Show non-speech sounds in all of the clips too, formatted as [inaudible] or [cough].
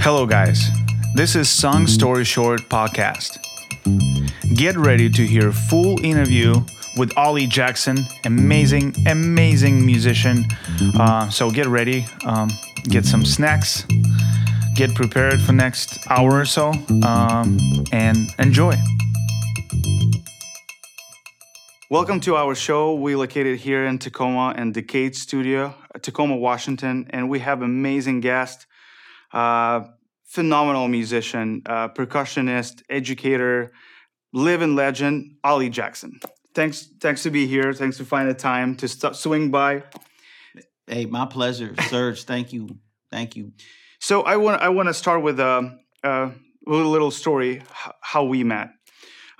Hello, guys. This is Song Story Short podcast. Get ready to hear full interview with Ali Jackson, amazing, amazing musician. Uh, so get ready, um, get some snacks, get prepared for next hour or so, um, and enjoy. Welcome to our show. We located here in Tacoma and Decade Studio, Tacoma, Washington, and we have amazing guest, uh, phenomenal musician, uh, percussionist, educator, living legend, Ali Jackson. Thanks, thanks to be here. Thanks to find the time to st- swing by. Hey, my pleasure, [laughs] Serge. Thank you, thank you. So I want I want to start with a, a little story how we met.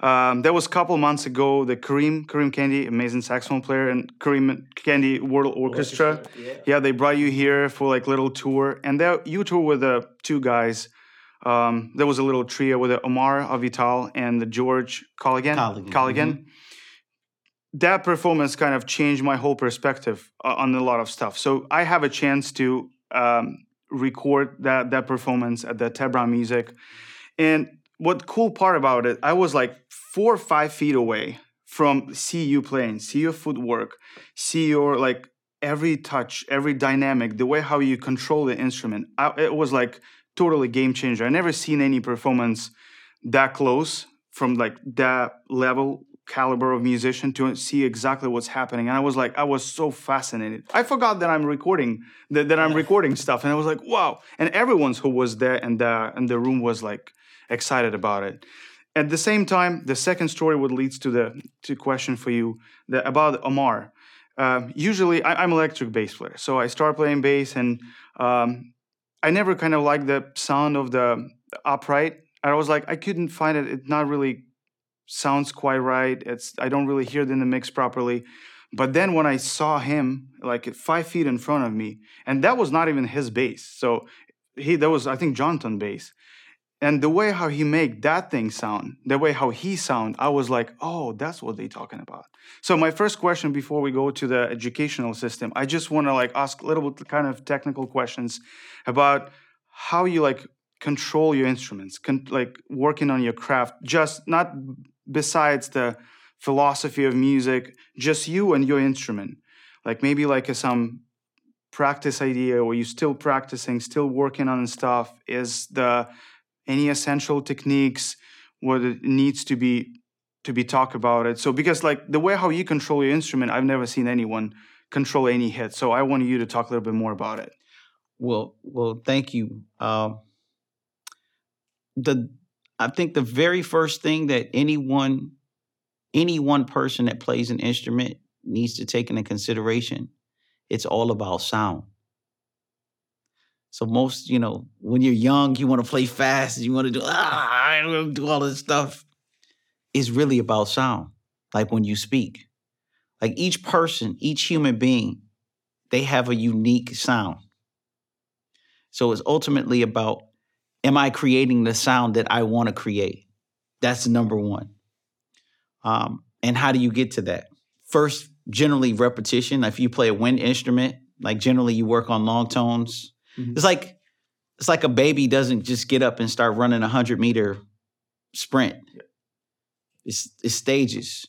Um, that was a couple months ago. The Kareem Kareem Kandi, amazing saxophone player, and Kareem Kandi World Orchestra. yeah. yeah. they brought you here for like little tour, and there you tour with the two guys. Um, there was a little trio with the Omer Avital and the George Colligan. Colligan, Colligan. That performance kind of changed my whole perspective on a lot of stuff. So I have a chance to um, record that that performance at the Tebra Music, and what cool part about it, I was like four or five feet away from see you playing, see your footwork, see your like every touch, every dynamic, the way how you control the instrument. I, it was like totally game changer. I never seen any performance that close from like that level caliber of musician to see exactly what's happening. And i was like i was so fascinated. I forgot that i'm recording that, that i'm recording stuff. And i was like wow. And everyone who was there in the in the room was like excited about it at the same time the second story would leads to the to question for you the, about omer. Um, usually I, i'm electric bass player so i start playing bass and um, i never kind of liked the sound of the upright. I was like i couldn't find it. It's not really sounds quite right. It's i don't really hear it in the mix properly. But then when i saw him like five feet in front of me and that was not even his bass. So he that was i think jonathan bass and the way how he make that thing sound the way how he sound i was like oh that's what they talking about. So my first question before we go to the educational system i just want to like ask a little bit kind of technical questions about how you like control your instruments con- like working on your craft just not besides the philosophy of music just you and your instrument. Like maybe like a, some practice idea or you still practicing still working on stuff is the any essential techniques what it needs to be to be talked about it so because like the way how you control your instrument i've never seen anyone control any hit so i want you to talk a little bit more about it Well, well, thank you. Um, the I think the very first thing that anyone, any one person that plays an instrument needs to take into consideration, it's all about sound. So most, you know, when you're young, you want to play fast, you want to do ah, do all this stuff. It's really about sound. Like when you speak, like each person, each human being, they have a unique sound. So it's ultimately about am I creating the sound that I want to create? That's number one. Um, and how do you get to that? First, generally repetition. If you play a wind instrument, like generally you work on long tones. Mhm. It's like it's like a baby doesn't just get up and start running a hundred meter sprint. It's, it's stages.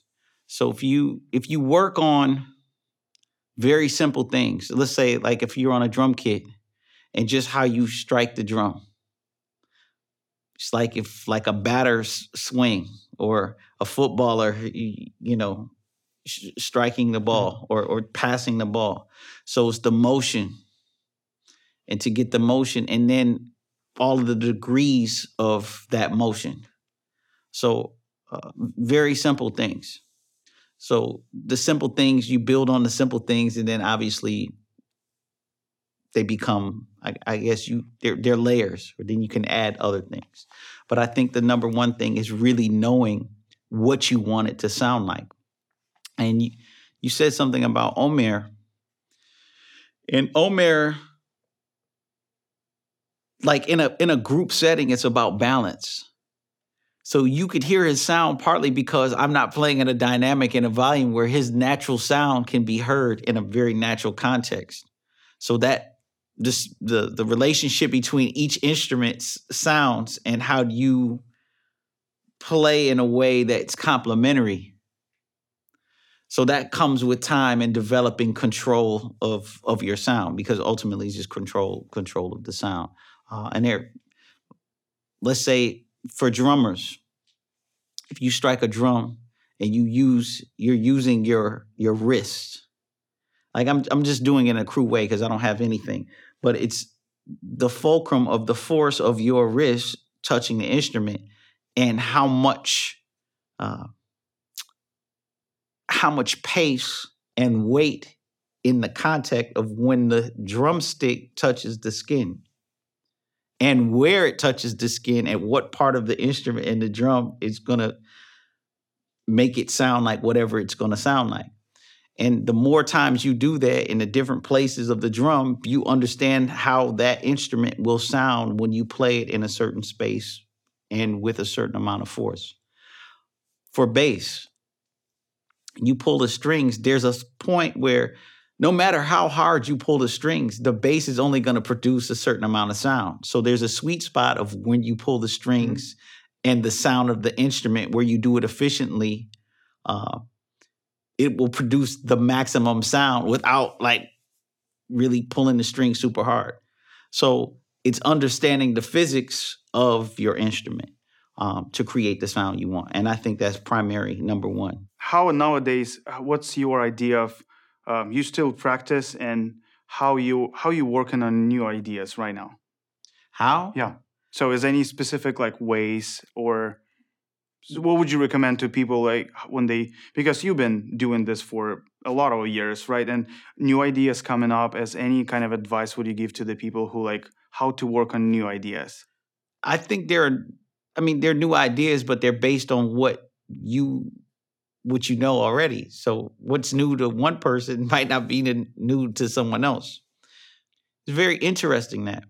So if you if you work on very simple things, let's say like if you're on a drum kit and just how you strike the drum. It's like if like a batter's swing or a footballer, you, you know, sh- striking the ball or or passing the ball. So it's the motion, and to get the motion, and then all of the degrees of that motion. So uh, very simple things. So the simple things you build on the simple things, and then obviously they become I, I guess you they're, they're layers or then you can add other things but i think the number one thing is really knowing what you want it to sound like and you, you said something about omer and omer like in a in a group setting it's about balance so you could hear his sound partly because i'm not playing in a dynamic in a volume where his natural sound can be heard in a very natural context so that this the the relationship between each instrument's sounds and how you play in a way that's complementary. So that comes with time and developing control of of your sound because ultimately it's just control control of the sound. Uh, and there, let's say for drummers, if you strike a drum and you use you're using your your wrist, like I'm I'm just doing it in a crude way because I don't have anything, but it's the fulcrum of the force of your wrist touching the instrument and how much uh, how much pace and weight in the contact of when the drumstick touches the skin and where it touches the skin and what part of the instrument and the drum is going to make it sound like whatever it's going to sound like. And the more times you do that in the different places of the drum you understand how that instrument will sound when you play it in a certain space and with a certain amount of force. For bass you pull the strings, there's a point where no matter how hard you pull the strings, the bass is only going to produce a certain amount of sound. So there's a sweet spot of when you pull the strings mm-hmm. and the sound of the instrument where you do it efficiently. Uh, it will produce the maximum sound without like really pulling the string super hard. So it's understanding the physics of your instrument um, to create the sound you want. And I think that's primary number one. How nowadays, uh, what's your idea of um, you still practice and how you how you working on new ideas right now? How? Yeah. So is any specific like ways or what would you recommend to people like when they because you've been doing this for a lot of years right and new ideas coming up as any kind of advice would you give to the people who like how to work on new ideas i think there are I mean, they're new ideas, but they're based on what you what you know already. So what's new to one person [laughs] might not be new to someone else. It's very interesting that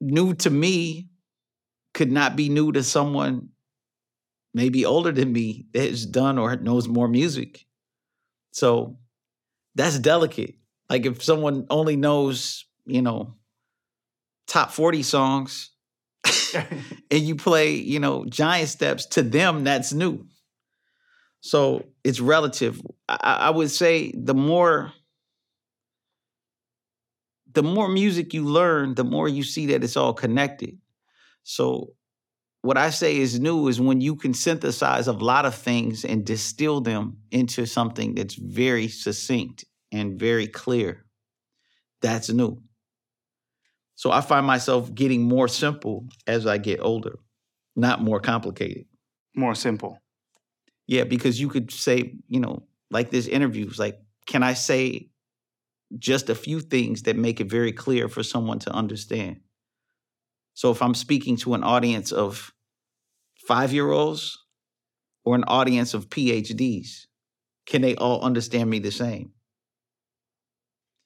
new to me could not be new to someone maybe older than me that has done or knows more music. So that's delicate. Like if someone only knows, you know, top 40 songs, [laughs] [laughs] and you play, you know, giant steps, to them that's new. So it's relative. I, I would say the more the more music you learn, the more you see that it's all connected. So what I say is new is when you can synthesize a lot of things and distill them into something that's very succinct and very clear. That's new. So I find myself getting more simple as I get older, not more complicated. More simple. Yeah, because you could say, you know, like this interview, it's like, can I say just a few things that make it very clear for someone to understand? So if I'm speaking to an audience of five year olds or an audience of PhDs, can they all understand me the same?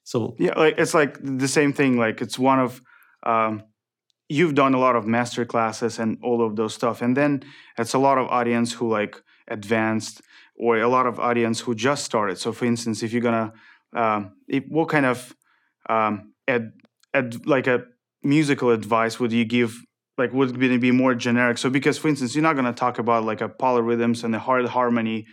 So yeah, like it's like the same thing. Like it's one of um, you've done a lot of master classes and all of those stuff, and then it's a lot of audience who like advanced or a lot of audience who just started. So for instance, if you're gonna, um, if, what kind of um, ed, ed, like a musical advice would you give like would it be more generic so because for instance you're not to talk about like a polyrhythms and the hard harmony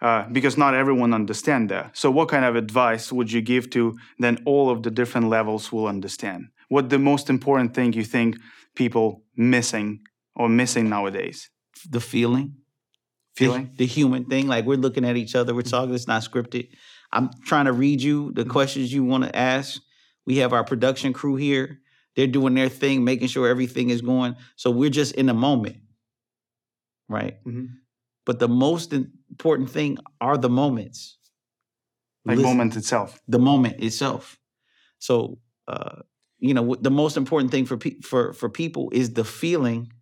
uh, because not everyone understand that. So, what kind of advice would you give to then all of the different levels will understand? What the most important thing you think people missing or missing nowadays? The feeling, feeling, the, the human thing. Like we're looking at each other, we're talking. It's not scripted. I'm trying to read you the mm-hmm. questions you want to ask. We have our production crew here. They're doing their thing, making sure everything is going. So we're just in the moment, right? Mm-hmm. But the most important thing are the moments. Like Listen, moment itself. The moment itself. So, uh, you know, the most important thing for pe- for for people is the feeling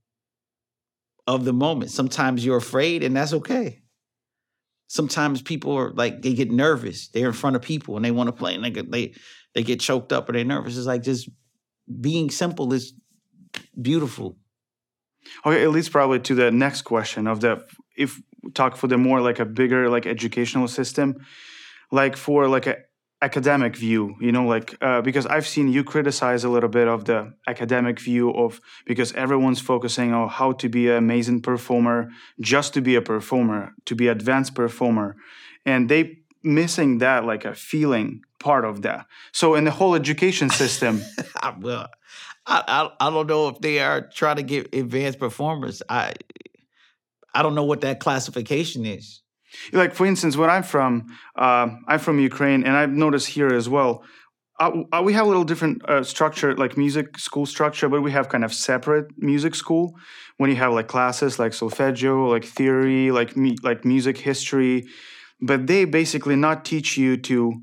of the moment. Sometimes you're afraid, and that's okay. Sometimes people are like they get nervous. They're in front of people and they want to play, and they get, they they get choked up or they're nervous. It's like just being simple is beautiful. Okay, it leads probably to the next question of the if talk for the more like a bigger like educational system, like for like a academic view you know like uh, because i've seen you criticize a little bit of the academic view of because everyone's focusing on how to be an amazing performer just to be a performer to be advanced performer. And they missing that like a feeling part of that. So in the whole education system [laughs] well I, I i don't know if they are trying to get advanced performers. I i don't know what that classification is like for instance, where I'm from, uh, I'm from Ukraine, and I've noticed here as well. Uh, uh, we have a little different uh, structure, like music school structure, but we have kind of separate music school. When you have like classes like solfeggio, like theory, like me, like music history, but they basically not teach you to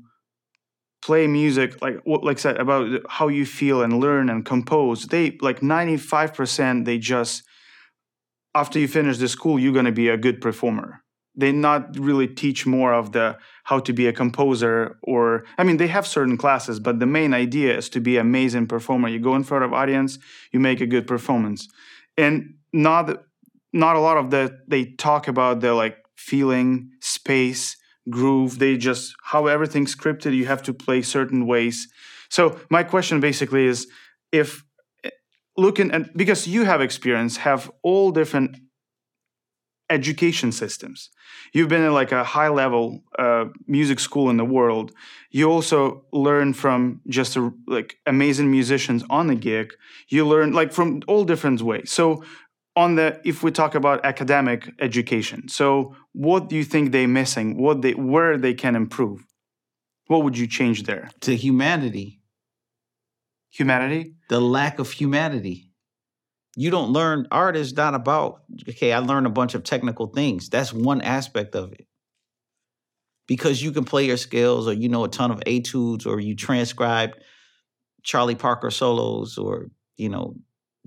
play music like what like I said about how you feel and learn and compose. They like ninety five percent. They just after you finish the school, you're gonna be a good performer they not really teach more of the how to be a composer or i mean they have certain classes but the main idea is to be amazing performer. You go in front of audience you make a good performance. And not not a lot of that they talk about the like feeling space groove. They just how everything's scripted you have to play certain ways. So my question basically is if eh, looking at because you have experience have all different education systems. You've been in like a high level uh, music school in the world. You also learn from just a, like amazing musicians on the gig. You learn like from all different ways. So on the if we talk about academic education, so what do you think they're missing? What they where they can improve? What would you change there? To humanity. Humanity? The lack of humanity you don't learn art is not about okay i learned a bunch of technical things. That's one aspect of it. Because you can play your scales or you know a ton of etudes or you transcribe charlie parker solos or you know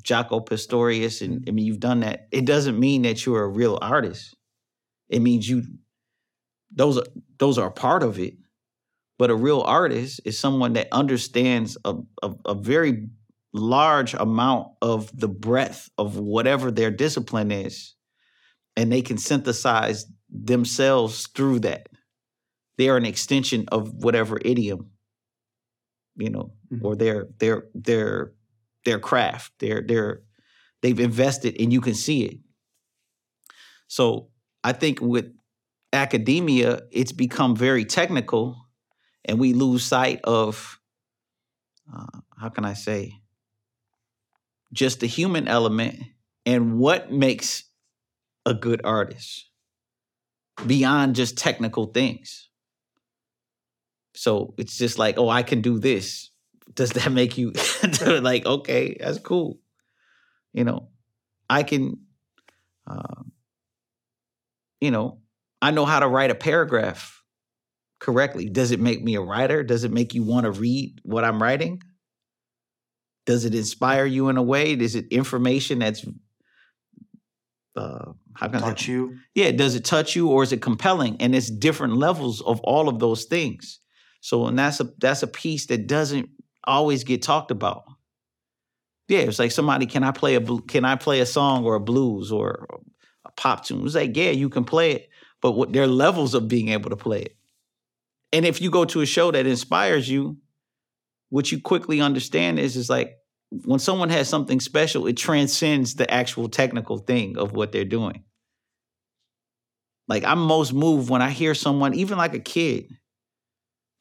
jaco pastorius and i mean you've done that. It doesn't mean that you're a real artist. It means you those are those are part of it. But a real artist is someone that understands a, a, a very large amount of the breadth of whatever their discipline is and they can synthesize themselves through that. They are an extension of whatever idiom you know mm-hmm. or their their their their craft. Their their they've invested and you can see it. So i think with academia it's become very technical and we lose sight of uh, how can i say just the human element and what makes a good artist beyond just technical things. So it's just like, oh, I can do this. Does that make you [laughs] like, okay, that's cool? You know, I can, uh, you know, I know how to write a paragraph correctly. Does it make me a writer? Does it make you want to read what I'm writing? Does it inspire you in a way? Is it information that's uh, how can touch I, you? Yeah, does it touch you or is it compelling? And it's different levels of all of those things. So, and that's a that's a piece that doesn't always get talked about. Yeah, it's like somebody can I play a can I play a song or a blues or a pop tune? It's like yeah, you can play it, but what there are levels of being able to play it. And if you go to a show that inspires you, what you quickly understand is is like when someone has something special, it transcends the actual technical thing of what they're doing. Like I'm most moved when I hear someone, even like a kid,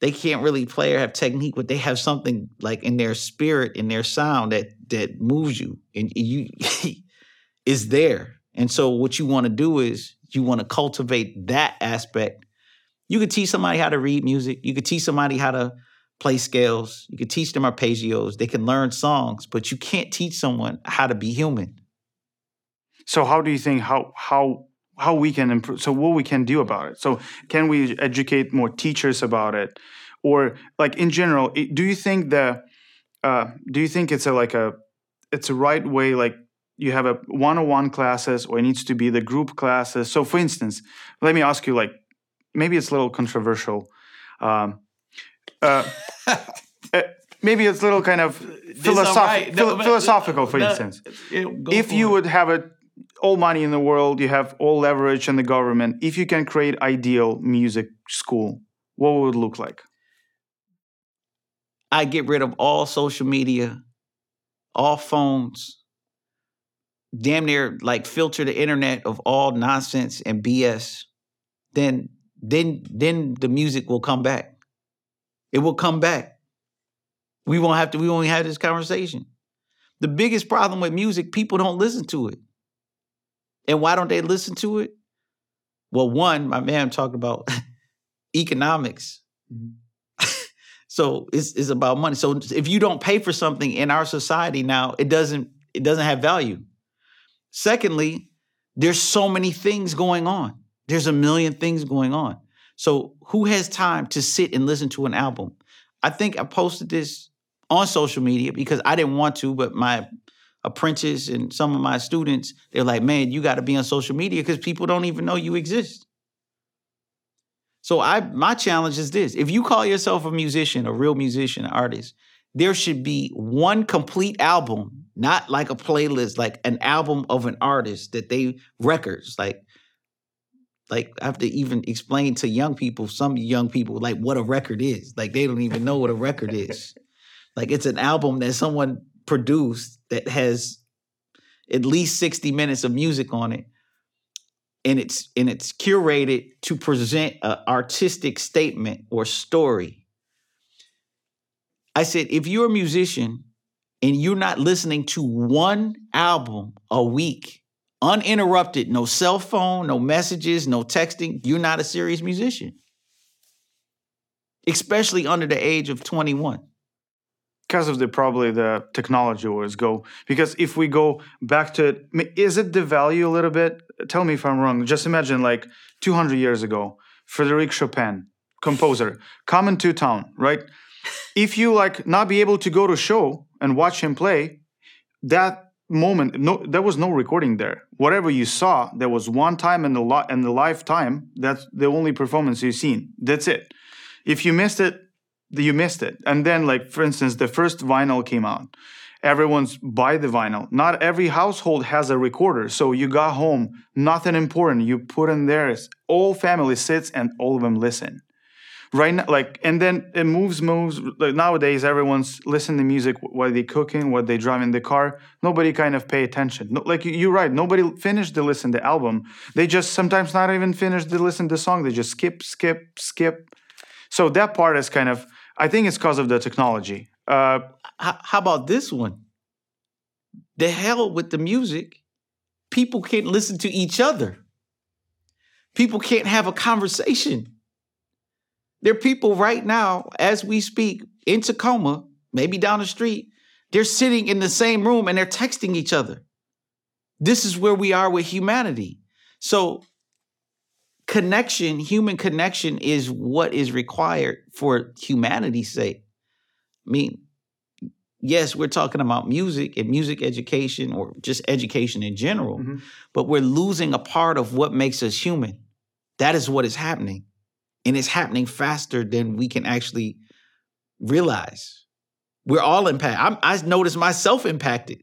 they can't really play or have technique, but they have something like in their spirit, in their sound that that moves you, and you [laughs] is there. And so, what you want to do is you want to cultivate that aspect. You could teach somebody how to read music. You could teach somebody how to play scales. You can teach them arpeggios. They can learn songs, but you can't teach someone how to be human. So how do you think how how how we can improve? So what we can do about it? So can we educate more teachers about it, or like in general? Do you think the uh, do you think it's a like a it's a right way like you have a one-on-one classes or it needs to be the group classes so for instance let me ask you like maybe it's a little controversial um, uh, [laughs] uh, maybe it's a little kind of philosoph- right. no, philosophical, for no, instance. if you it. would have a, all money in the world, you have all leverage in the government. If you can create ideal music school, what would it look like? I get rid of all social media, all phones, damn near like filter the internet of all nonsense and BS, then then then the music will come back. It will come back. We won't have to, we won't have this conversation. The biggest problem with music, people don't listen to it. And why don't they listen to it? Well, one, my man talked about [laughs] economics. Mm-hmm. [laughs] so it's, it's about money. So if you don't pay for something in our society now, it doesn't it doesn't have value. Secondly, there's so many things going on. There's a million things going on. So who has time to sit and listen to an album? I think I posted this on social media because I didn't want to, but my apprentice and some of my students, they're like, man, you got to be on social media because people don't even know you exist. So I my challenge is this. If you call yourself a musician, a real musician, an artist, there should be one complete album, not like a playlist, like an album of an artist that they records, like like I have to even explain to young people, some young people, like what a record is. Like they don't even know what a record is. [laughs] Like it's an album that someone produced that has at least 60 minutes of music on it. And it's and it's curated to present an artistic statement or story. I said, if you're a musician and you're not listening to one album a week, uninterrupted, no cell phone, no messages, no texting, you're not a serious musician. Especially under the age of 21 because of the probably the technology always go because if we go back to it is it the value a little bit? Tell me if i'm wrong. Just imagine like 200 years ago frederic chopin composer coming to town right? If you like not be able to go to show and watch him play that moment no there was no recording there whatever you saw there was one time in the in the lifetime that's the only performance you've seen that's it if you missed it you missed it. And then, like for instance, the first vinyl came out. Everyone's buy the vinyl. Not every household has a recorder. So you got home, nothing important. You put in there, all family sits and all of them listen. Right now, like, and then it moves, moves. Like nowadays, everyone's listening to music while they're cooking, while they drive in the car. Nobody kind of pay attention. No, like you're right. Nobody finished to listen to the album. They just sometimes not even finish to listen to the song. They just skip, skip, skip. So that part is kind of I think it's because of the technology. Uh, how, how about this one? The hell with the music. People can't listen to each other. People can't have a conversation. There are people right now, as we speak, in Tacoma, maybe down the street, they're sitting in the same room and they're texting each other. This is where we are with humanity. So connection, human connection is what is required for humanity's sake. I mean, yes, we're talking about music and music education or just education in general, mm-hmm. but we're losing a part of what makes us human. That is what is happening. And it's happening faster than we can actually realize. We're all impacted. I'm, I notice myself impacted.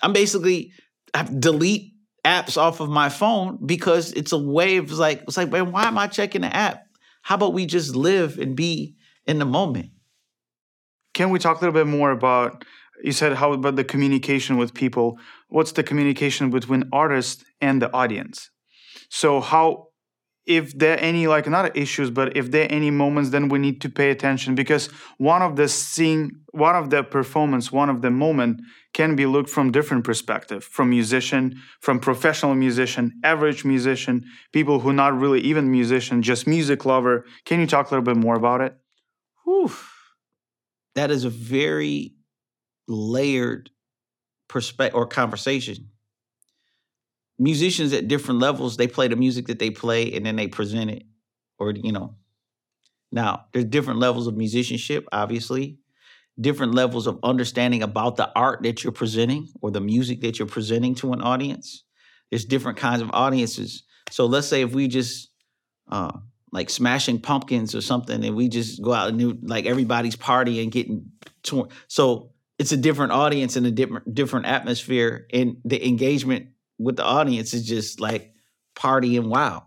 I'm basically I delete apps off of my phone because it's a way of like it's like man why am i checking the app how about we just live and be in the moment can we talk a little bit more about you said how about the communication with people what's the communication between artists and the audience so how if there are any like not issues but if there are any moments then we need to pay attention because one of the scene one of the performance one of the moment can be looked from different perspective from musician from professional musician average musician people who not really even musician just music lover. Can you talk a little bit more about it? Whew. that is a very layered perspective or conversation musicians at different levels they play the music that they play and then they present it or you know. Now there's different levels of musicianship obviously. Different levels of understanding about the art that you're presenting or the music that you're presenting to an audience. There's different kinds of audiences. So let's say if we just uh, like smashing pumpkins or something and we just go out and do like everybody's partying and getting torn so it's a different audience and a different different atmosphere and the engagement with the audience is just like party and wow.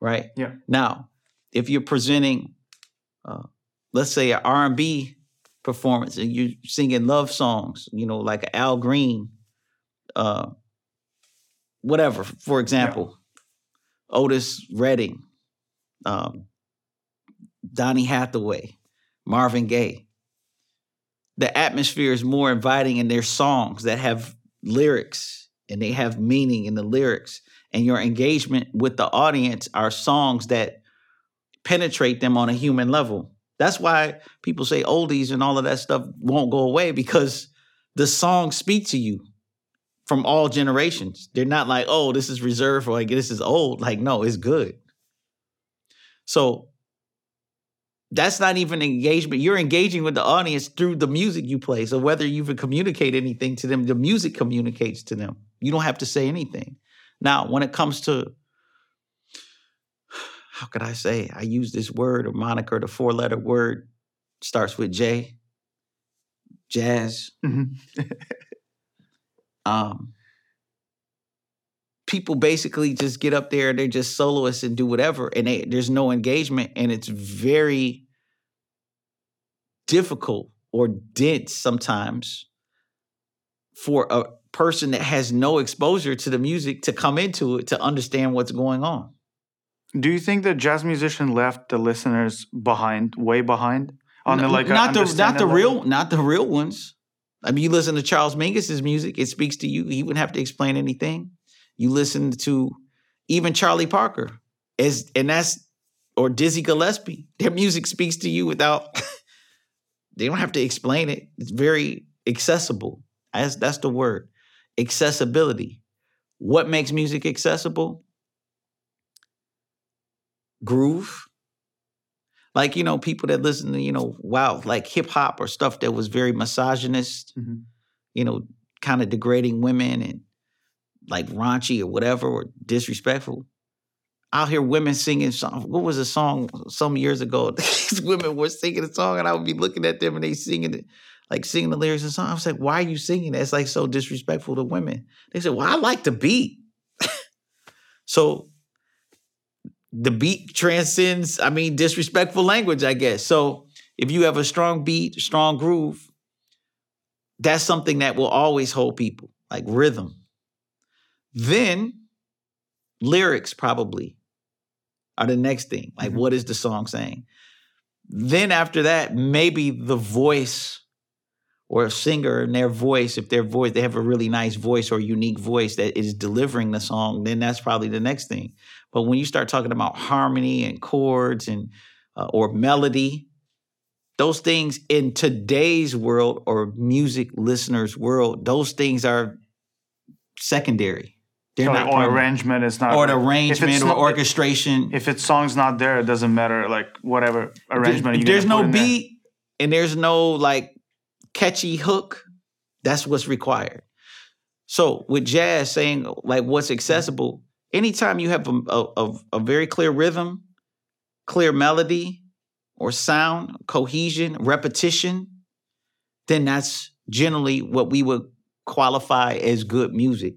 Right? Yeah. Now, if you're presenting, uh, let's say an R&B performance and you're singing love songs, you know, like Al Green, uh, whatever, for example, Otis Redding, um, Donny Hathaway, Marvin Gaye. The atmosphere is more inviting in their songs that have lyrics and they have meaning in the lyrics. And your engagement with the audience are songs that penetrate them on a human level. That's why people say oldies and all of that stuff won't go away because the songs speak to you from all generations. They're not like, oh, this is reserved for like this is old. Like, no, it's good. So that's not even engagement. You're engaging with the audience through the music you play. So whether you even communicate anything to them, the music communicates to them. You don't have to say anything. Now, when it comes to how could I say? I use this word or moniker, the four letter word starts with J, jazz. Mm-hmm. [laughs] um, people basically just get up there, they're just soloists and do whatever, and they, there's no engagement, and it's very difficult or dense sometimes for a person that has no exposure to the music to come into it to understand what's going on. Do you think the jazz musician left the listeners behind, way behind, on N- the like not the not the understanding real not the real ones. I mean, you listen to Charles Mingus's music; it speaks to you. He wouldn't have to explain anything. You listen to even Charlie Parker, as and that's or Dizzy Gillespie. Their music speaks to you without. [laughs] they don't have to explain it. It's very accessible. That's that's the word, accessibility. What makes music accessible? Groove like you know people that listen to you know wow like hip hop or stuff that was very misogynist Mhm. you know kind of degrading women and like raunchy or whatever or disrespectful i'll hear women singing song what was a song some years ago [laughs] these women were singing a song and i would be looking at them and they singing it like singing the lyrics of the song i was like why are you singing that it's like so disrespectful to women they said well i like the beat [laughs] so the beat transcends, I mean, disrespectful language, I guess. So if you have a strong beat, strong groove, that's something that will always hold people, like rhythm. Then lyrics probably are the next thing. Like, Mhm. what is the song saying? Then after that, maybe the voice or a singer and their voice, if their voice, they have a really nice voice or unique voice that is delivering the song, then that's probably the next thing. But when you start talking about harmony and chords and uh, or melody, those things in today's world or music listeners' world, those things are secondary. They're So, not or primary. arrangement is not or if arrangement or not- orchestration. If its song's not there, it doesn't matter. Like whatever arrangement. you're there's no in there. beat and there's no like catchy hook, that's what's required. So with jazz saying like what's accessible, anytime you have a, a, a, very clear rhythm, clear melody or sound, cohesion, repetition, then that's generally what we would qualify as good music.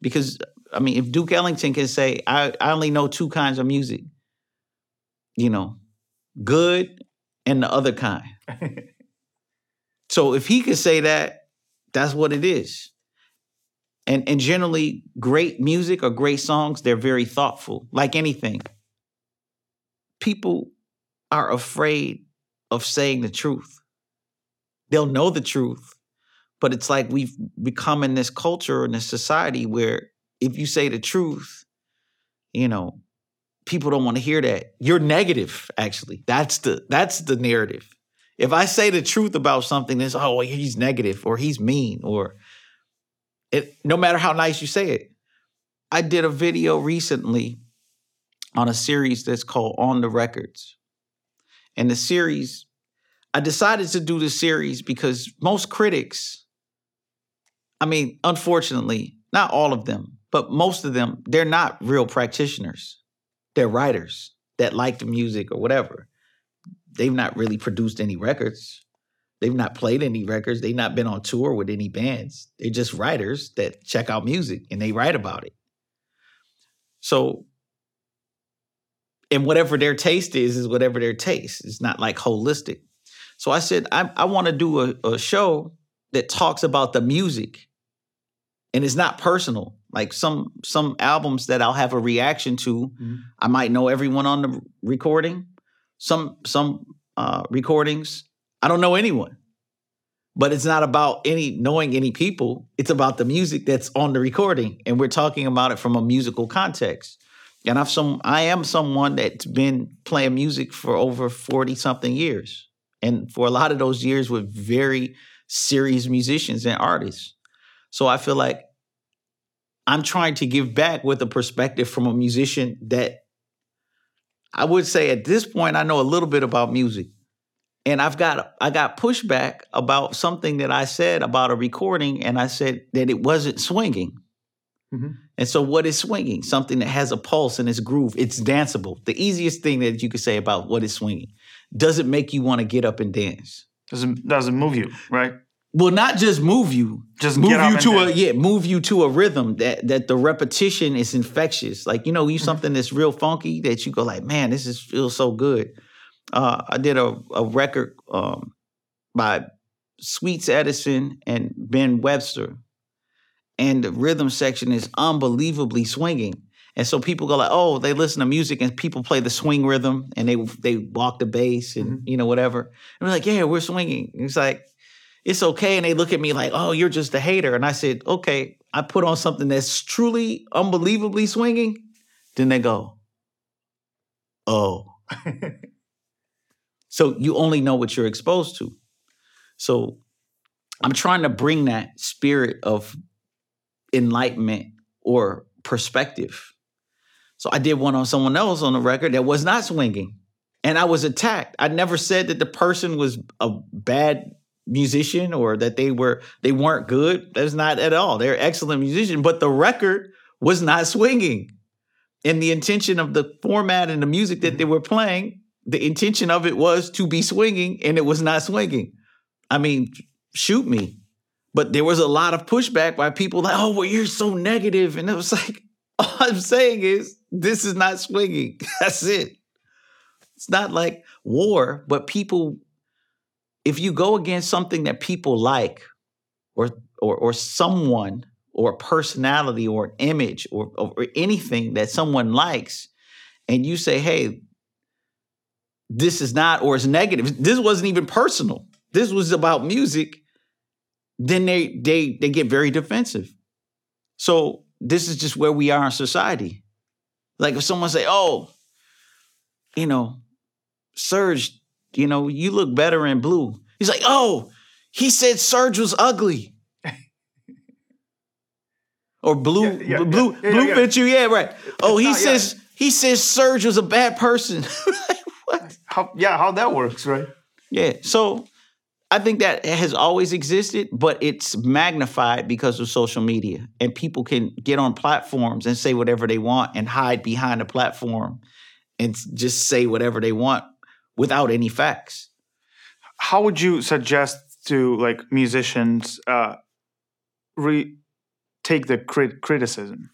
Because I mean, if Duke Ellington can say, I, I only know two kinds of music, you know, good and the other kind. [laughs] So if he could say that, that's what it is. And and generally great music or great songs, they're very thoughtful, like anything. People are afraid of saying the truth. They'll know the truth, but it's like we've become in this culture in this society where if you say the truth, you know, people don't want to hear that. You're negative, actually. That's the that's the narrative. If I say the truth about something, it's oh well, he's negative or he's mean or it. No matter how nice you say it, I did a video recently on a series that's called On the Records, and the series I decided to do the series because most critics, I mean, unfortunately, not all of them, but most of them, they're not real practitioners. They're writers that like the music or whatever they've not really produced any records. They've not played any records. They've not been on tour with any bands. They're just writers that check out music and they write about it. So, and whatever their taste is, is whatever their taste. It's not like holistic. So I said, I, I want to do a, a show that talks about the music and it's not personal. Like some some albums that I'll have a reaction to, Mhm. I might know everyone on the recording. Some some uh, recordings, I don't know anyone. But it's not about any knowing any people. It's about the music that's on the recording, and we're talking about it from a musical context. And I've some I am someone that's been playing music for over 40 something years. And for a lot of those years with very serious musicians and artists. So I feel like I'm trying to give back with a perspective from a musician that I would say at this point I know a little bit about music. And I've got I got pushback about something that I said about a recording and I said that it wasn't swinging. Mhm. And so what is swinging? Something that has a pulse and it's groove. It's danceable. The easiest thing that you could say about what is swinging. Does it make you want to get up and dance? Doesn't doesn't move you, right? Well, not just move you, Just move you to a yeah, move you to a rhythm that that the repetition is infectious. Like you know, you something that's real funky that you go like, man, this is feels so good. Uh, I did a a record um, by Sweets Edison and Ben Webster, and the rhythm section is unbelievably swinging. And so people go like, oh, they listen to music and people play the swing rhythm and they they walk the bass and Mhm. you know whatever. And we're like, yeah, we're swinging. It's like it's okay. And they look at me like, oh, you're just a hater. And I said, okay, I put on something that's truly unbelievably swinging. Then they go, oh. [laughs] so you only know what you're exposed to. So I'm trying to bring that spirit of enlightenment or perspective. So I did one on someone else on the record that was not swinging. And I was attacked. I never said that the person was a bad musician or that they were they weren't good. That's not at all. They're excellent musicians, but the record was not swinging. And the intention of the format and the music that mm-hmm. they were playing, the intention of it was to be swinging and it was not swinging. I mean, shoot me. But there was a lot of pushback by people like, "Oh, well you're so negative." And it was [laughs] like all I'm saying is this is not swinging. [laughs] That's it. It's not like war, but people if you go against something that people like or or or someone or a personality or an image or, or anything that someone likes and you say hey this is not or it's negative this wasn't even personal this was about music then they they they get very defensive. So this is just where we are in society. Like if someone say oh you know Serge you know, you look better in blue. He's like, oh, he said Serge was ugly. or blue, Yeah, yeah, blue, yeah, yeah, blue fit you, yeah, right. Oh, he not- says he says Serge was a bad person. [laughs] what? How yeah, how that works, right? Yeah. So I think that has always existed, but it's magnified because of social media. And people can get on platforms and say whatever they want and hide behind a platform and just say whatever they want without any facts. How would you suggest to like musicians uh re take the crit- criticism?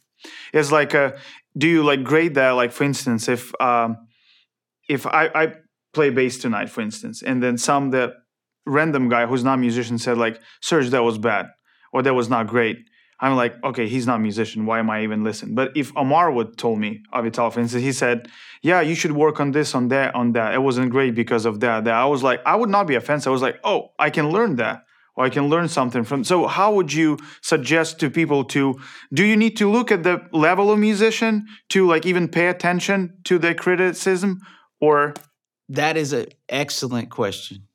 It's like uh do you like grade that like for instance if um if I, I play bass tonight, for instance, and then some the random guy who's not a musician said like, Serge, that was bad or that was not great. I'm like, okay, he's not a musician. Why am I even listening? But if Omer would told me, Avital, for instance, he said, yeah, you should work on this, on that, on that. It wasn't great because of that. That I was like, I would not be offensive. I was like, oh, I can learn that. Or I can learn something from. So, how would you suggest to people to? Do you need to look at the level of musician to like even pay attention to the criticism, or That is an excellent question.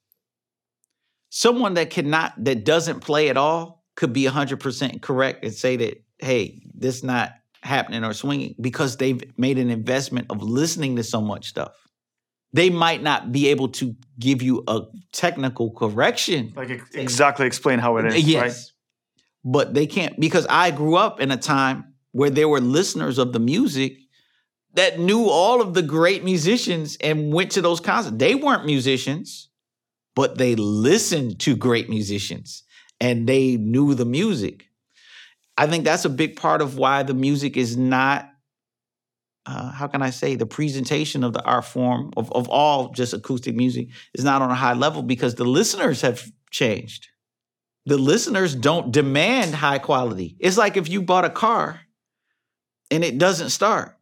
Someone that cannot, that doesn't play at all, could be 100% correct and say that, hey, this not happening or swinging because they've made an investment of listening to so much stuff. They might not be able to give you a technical correction. like ex- exactly explain how it is? yes. Right? But they can't because I grew up in a time where there were listeners of the music that knew all of the great musicians and went to those concerts. They weren't musicians, but they listened to great musicians and they knew the music. I think that's a big part of why the music is not uh, how can I say the presentation of the art form of, of all just acoustic music is not on a high level because the listeners have changed. The listeners don't demand high quality. It's like if you bought a car and it doesn't start.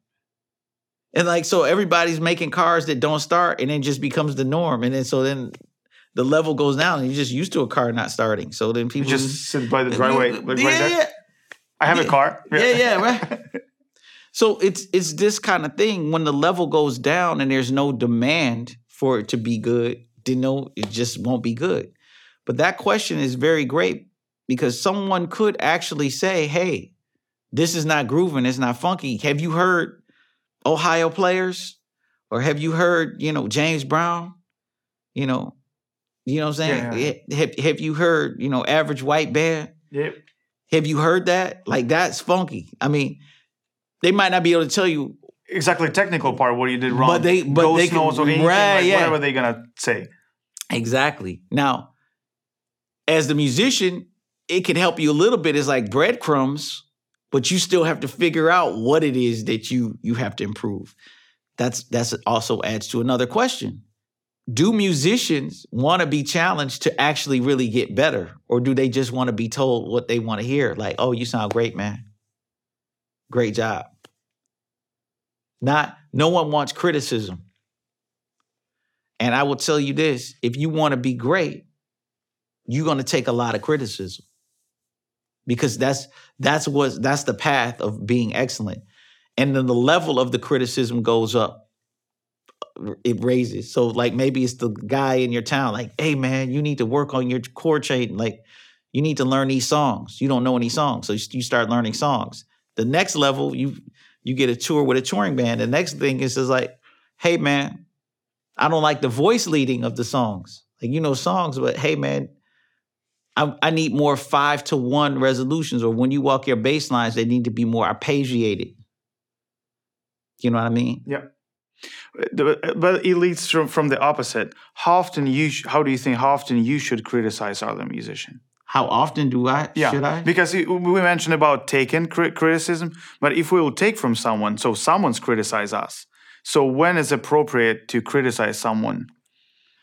And like so everybody's making cars that don't start and it just becomes the norm. And then so then the level goes down and you're just used to a car not starting. So then You people just sit by the driveway, like yeah, right there. yeah. I have a Yeah. car. Yeah, yeah, [laughs] right. So it's it's this kind of thing when the level goes down and there's no demand for it to be good, then no, it just won't be good. But that question is very great because someone could actually say, "Hey, this is not grooving, it's not funky. Have you heard Ohio players, or have you heard, you know, James Brown? You know, you know what I'm saying? Yeah. Have, have you heard, you know, Average White bear? Yep. Have you heard that? Like that's funky. I mean, they might not be able to tell you, Exactly, technical part what you did wrong. But they- but Ghost they can- notes or anything, right, like, yeah. whatever they're gonna say. Exactly. Now, as the musician, it can help you a little bit. It's like breadcrumbs, but you still have to figure out what it is that you you have to improve. That's that's also adds to another question. Do musicians want to be challenged to actually really get better? Or do they just want to be told what they want to hear? Like, oh, you sound great, man. Great job. Not no one wants criticism. And I will tell you this if you want to be great, you're going to take a lot of criticism. Because that's that's what that's the path of being excellent. And then the level of the criticism goes up. It raises. So like maybe it's the guy in your town like, "Hey man, you need to work on your chord chain like you need to learn these songs. You don't know any songs." So you start learning songs. The next level you you get a tour with a touring band. The next thing is just like, "Hey man, I don't like the voice leading of the songs. Like you know songs, but hey man, I, I need more five to one resolutions, or when you walk your bass lines, they need to be more arpeggiated. You know what I mean? The- But it leads from, from the opposite. How often you sh- how do you think how often you should criticize other musician? How often do I? Yeah, Should I? because we mentioned about taking criticism, but if we will take from someone, so someone's criticize us. So when is appropriate to criticize someone?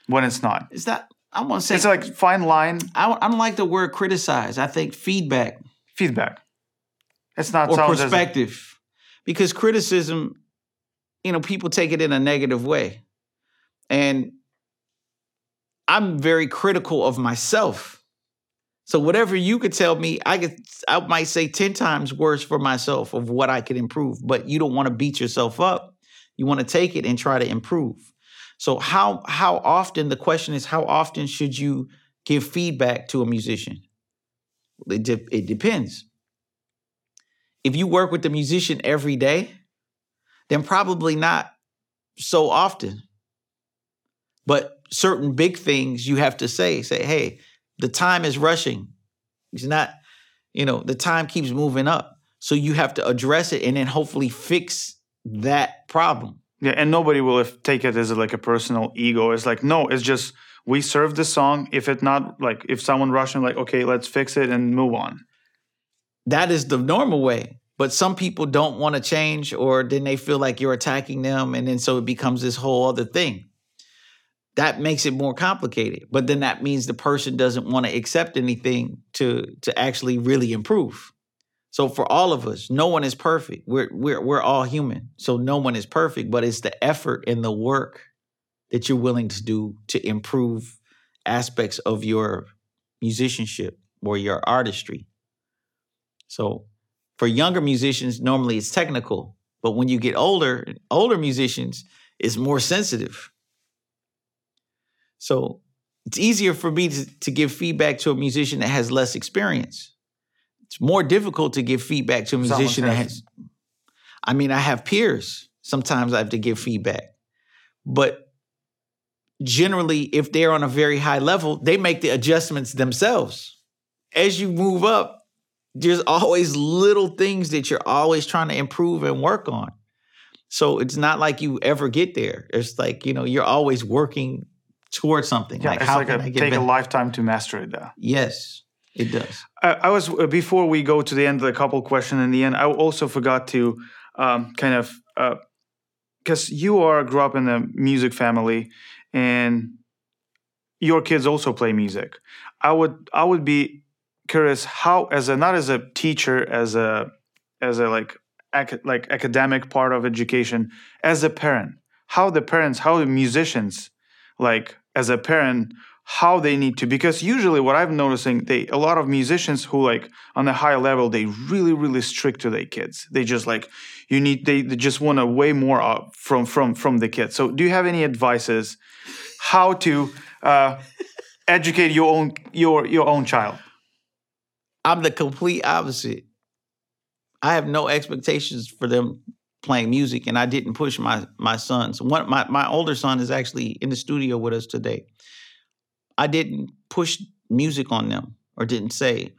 When it's not. Is that I want to say? It's like fine line I, don't- I don't like the word criticize. I think feedback feedback. It's not or sounds as a- perspective, because criticism, you know, people take it in a negative way, and I'm very critical of myself. So whatever you could tell me, I could I might say 10 times worse for myself of what I could improve, but you don't want to beat yourself up. You want to take it and try to improve. So how how often the question is how often should you give feedback to a musician? It, de- it depends. If you work with the musician every day, then probably not so often. But certain big things you have to say, say, hey, the time is rushing. It's not, you know, the time keeps moving up. So you have to address it and then hopefully fix that problem. Yeah, and nobody will take it as like a personal ego. It's like no, it's just we serve the song. If it not like if someone rushing, like okay, let's fix it and move on. That is the normal way. But some people don't want to change, or then they feel like you're attacking them. And then so it becomes this whole other thing. That makes it more complicated. But then that means the person doesn't want to accept anything to, to actually really improve. So for all of us, no one is perfect. We're, we're, we're all human. So no one is perfect, but it's the effort and the work that you're willing to do to improve aspects of your musicianship or your artistry. So for younger musicians, normally it's technical, but when you get older, older musicians, it's more sensitive. So it's easier for me to, to give feedback to a musician that has less experience. It's more difficult to give feedback to a musician that has- has. I mean, I have peers. Sometimes I have to give feedback, but generally, if they're on a very high level, they make the adjustments themselves. As you move up, there's always little things that you're always trying to improve and work on. So it's not like you ever get there. It's like, you know, you're always working towards something. Yeah, like it's how like can a I get take a lifetime to master it. Though. Yes, it does. I, I was uh, before we go to the end of the couple question in the end. I also forgot to um, kind of uh, because you are grew up in a music family, and your kids also play music. I would I would be curious how as a not as a teacher as a as a like ac- like academic part of education as a parent how the parents how the musicians like as a parent how they need to because usually what i'm noticing they a lot of musicians who like on a high level they really really strict to their kids. They just like you need they, they just want to way more up from from from the kids. So do you have any advices how to uh, educate your own your your own child I'm the complete opposite. I have no expectations for them playing music, and I didn't push my my sons. One my my older son is actually in the studio with us today. I didn't push music on them or didn't say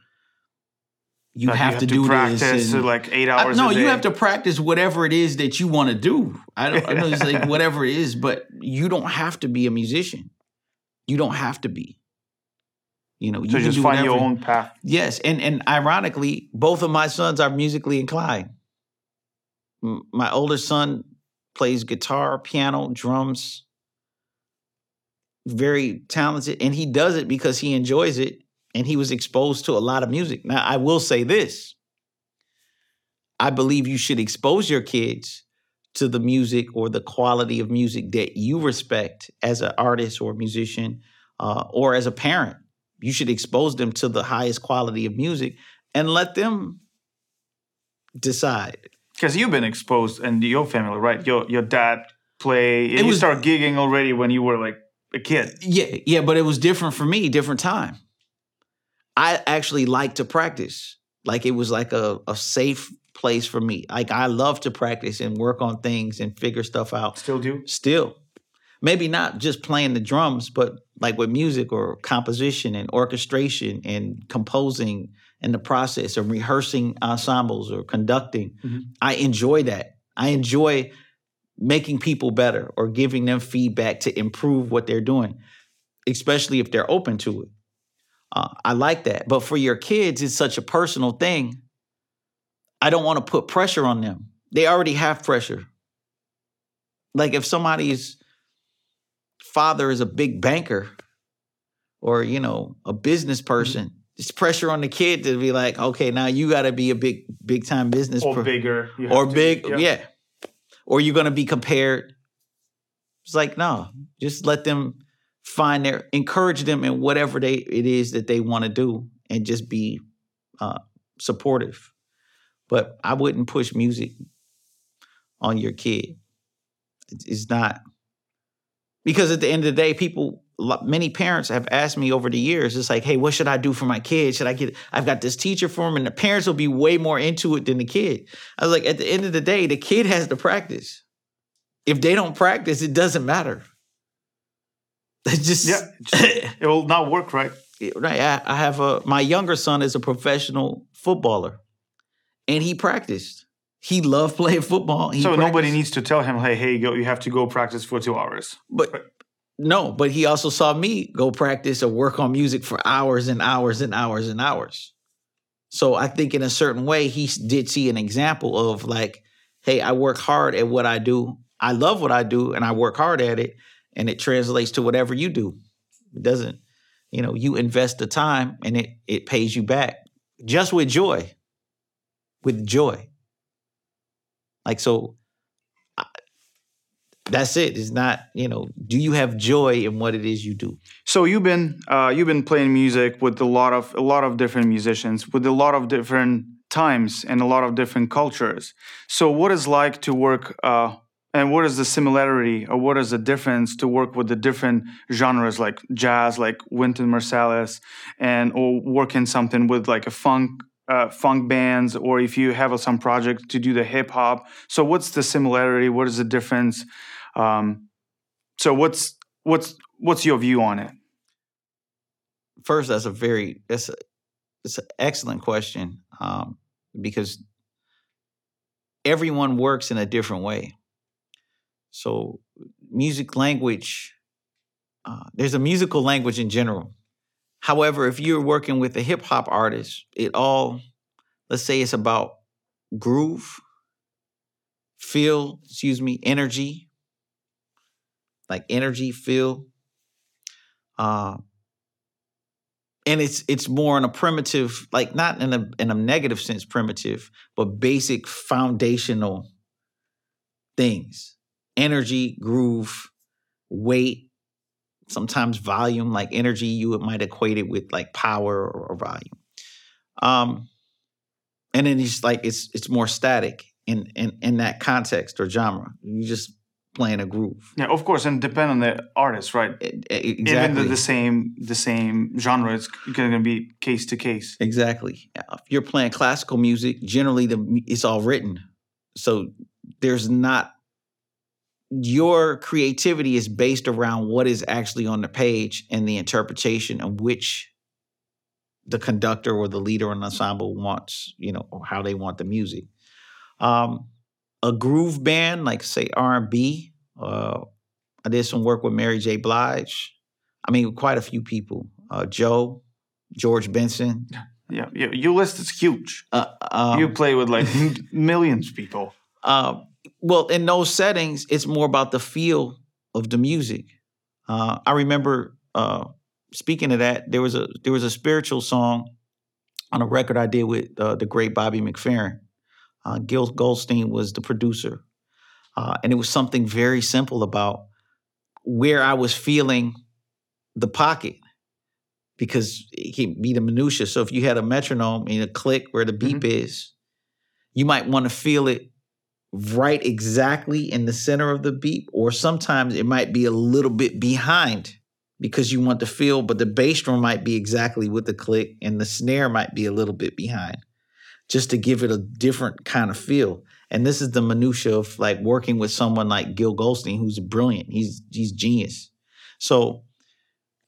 you, Like, have, to, do practice this. and- like eight I- hours no, a day you have to practice whatever it is that you want to do. I don't I know it's like [laughs] whatever it is, but you don't have to be a musician. You don't have to be. You know, you so can just do find your whatever- own path Yes, and and ironically, both of my sons are musically inclined. My older son plays guitar, piano, drums. Very talented, and he does it because he enjoys it, and he was exposed to a lot of music. Now, I will say this: I believe you should expose your kids to the music or the quality of music that you respect as an artist or musician, uh, or as a parent you should expose them to the highest quality of music and let them decide. because you've been exposed and your family right your your dad play and It you was- start gigging already when you were like a kid Yeah, yeah, but it was different for me, different time. I actually like to practice. Like it was like a, a safe place for me. Like I love to practice and work on things and figure stuff out. still do Still. Maybe not just playing the drums, but like with music or composition and orchestration and composing and the process of rehearsing ensembles or conducting. Mhm. I enjoy that. I enjoy making people better or giving them feedback to improve what they're doing, especially if they're open to it. Uh, I like that. But for your kids, it's such a personal thing. I don't want to put pressure on them. They already have pressure. Like if somebody's father is a big banker or, you know, a business person, it's pressure on the kid to be like, okay, now you got to be a big, big time business or per- bigger or to- big, yeah. Or you're gonna be compared. It's like no, just let them find their encourage them in whatever they it is that they want to do, and just be uh, supportive. But I wouldn't push music on your kid. It's not because at the end of the day, people. Many parents have asked me over the years, it's like, hey, what should I do for my kid? Should I get, I've got this teacher for him, and the parents will be way more into it than the kid. I was like, at the end of the day, the kid has to practice. If they don't practice, it doesn't matter. [laughs] It's just Yeah, it will not work right right. I, I have a my younger son is a professional footballer, and he practiced. He loved playing football. He so nobody needs to tell him hey hey go you have to go practice for two hours But no, but he also saw me go practice or work on music for hours and hours and hours and hours. So I think in a certain way, he did see an example of like, hey, I work hard at what I do. I love what I do and I work hard at it. And it translates to whatever you do. It doesn't, you know, you invest the time and it it pays you back just with joy. With joy. Like so that's it. It's not, you know, do you have joy in what it is you do? So you've been uh, you've been playing music with a lot of a lot of different musicians with a lot of different times and a lot of different cultures. So what is like to work uh, and what is the similarity or what is the difference to work with the different genres like jazz, like Wynton Marsalis, and or work in something with like a funk uh, funk bands, or if you have some project to do the hip hop. So what's the similarity? What is the difference? Um, so what's what's what's your view on it? First, that's a very that's a, it's an excellent question um, because everyone works in a different way. So, music language, uh, there's a musical language in general. However, if you're working with a hip hop artist, it all, let's say it's about groove, feel, excuse me, energy, like energy, feel. Uh, and it's it's more in a primitive, like not in a in a negative sense, primitive, but basic foundational things. Energy, groove, weight, sometimes volume, like energy, you might equate it with like power or, or volume. Um, and then it's like it's it's more static in in in that context or genre. You just playing a groove. Yeah, of course, and depend on the artist, right? E- e- Even the, the same the same genre, it's going to be case to case. Exactly. If you're playing classical music, generally the it's all written, so there's not your creativity is based around what is actually on the page and the interpretation of which the conductor or the leader in the ensemble wants, you know, or how they want the music. Um, a groove band like say R&B. Uh, I did some work with Mary J. Blige. I mean, quite a few people. Uh, Joe, George Benson. Yeah, yeah your list is huge. Uh, um, you play with like [laughs] millions of people. uh, well, in those settings, it's more about the feel of the music. Uh, I remember uh, speaking of that. There was a there was a spiritual song on a record I did with uh, the great Bobby McFerrin. Uh, Gil Goldstein was the producer, uh, and it was something very simple about where I was feeling the pocket because it can be the minutia. So if you had a metronome and a click where the beep is, you might want to feel it right exactly in the center of the beat, or sometimes it might be a little bit behind because you want the feel, but the bass drum might be exactly with the click and the snare might be a little bit behind just to give it a different kind of feel. And this is the minutia of like working with someone like Gil Goldstein, who's brilliant. He's he's genius. So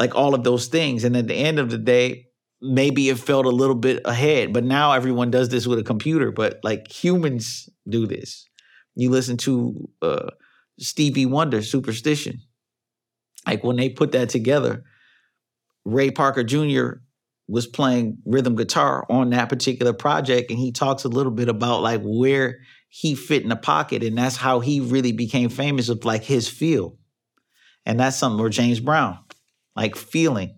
like all of those things. And at the end of the day, maybe it felt a little bit ahead, but now everyone does this with a computer. But like humans do this. You listen to uh, Stevie Wonder, Superstition. Like when they put that together, Ray Parker Jr. was playing rhythm guitar on that particular project, and he talks a little bit about like where he fit in the pocket, and that's how he really became famous of like his feel. And that's something or James Brown, like feeling.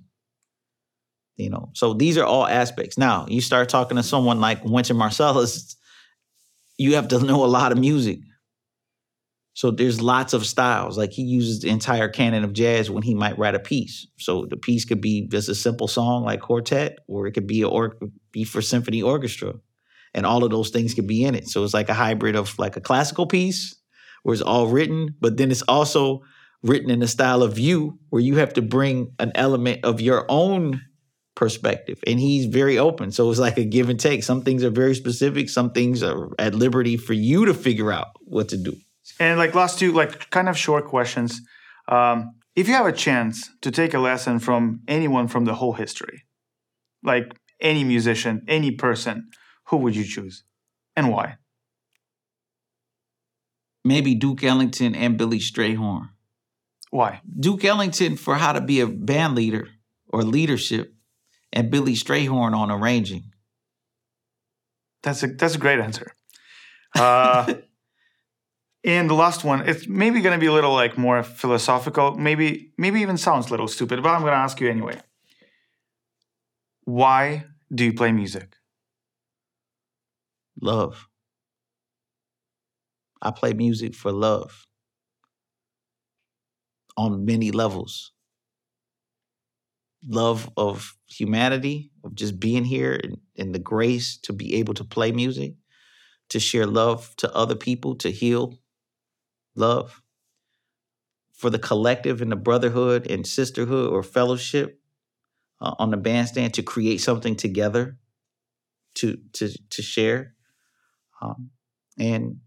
You know, so these are all aspects. Now you start talking to someone like Wynton Marsalis, you have to [laughs] know a lot of music. So there's lots of styles. Like he uses the entire canon of jazz when he might write a piece. So the piece could be just a simple song like quartet, or it could be a or be for symphony orchestra, and all of those things could be in it. So it's like a hybrid of like a classical piece where it's all written, but then it's also written in the style of you, where you have to bring an element of your own perspective. And he's very open. So it's like a give and take. Some things are very specific, some things are at liberty for you to figure out what to do. And like last two, like kind of short questions. Um, if you have a chance to take a lesson from anyone from the whole history, like any musician, any person, who would you choose, and why? Maybe Duke Ellington and Billy Strayhorn. Why? Duke Ellington for how to be a band leader or leadership, and Billy Strayhorn on arranging. That's a that's a great answer. Uh, [laughs] and the last one, it's maybe going to be a little like more philosophical. Maybe maybe even sounds a little stupid, but I'm going to ask you anyway. Why do you play music? Love. I play music for love on many levels. Love of humanity, of just being here and, and the grace to be able to play music, to share love to other people, to heal love. For the collective and the brotherhood and sisterhood or fellowship uh, on the bandstand to create something together to to to share um, and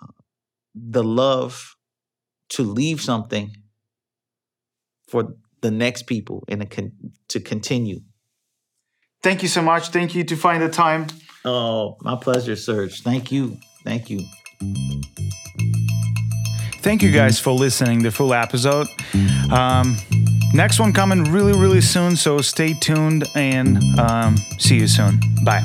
uh, the love to leave something for the next people and to, con- to continue. Thank you so much. Thank you to find the time. Oh, my pleasure, Serge. Thank you. Thank you. Thank you guys for listening the full episode. Um, next one coming really, really soon. So stay tuned and um, see you soon. Bye.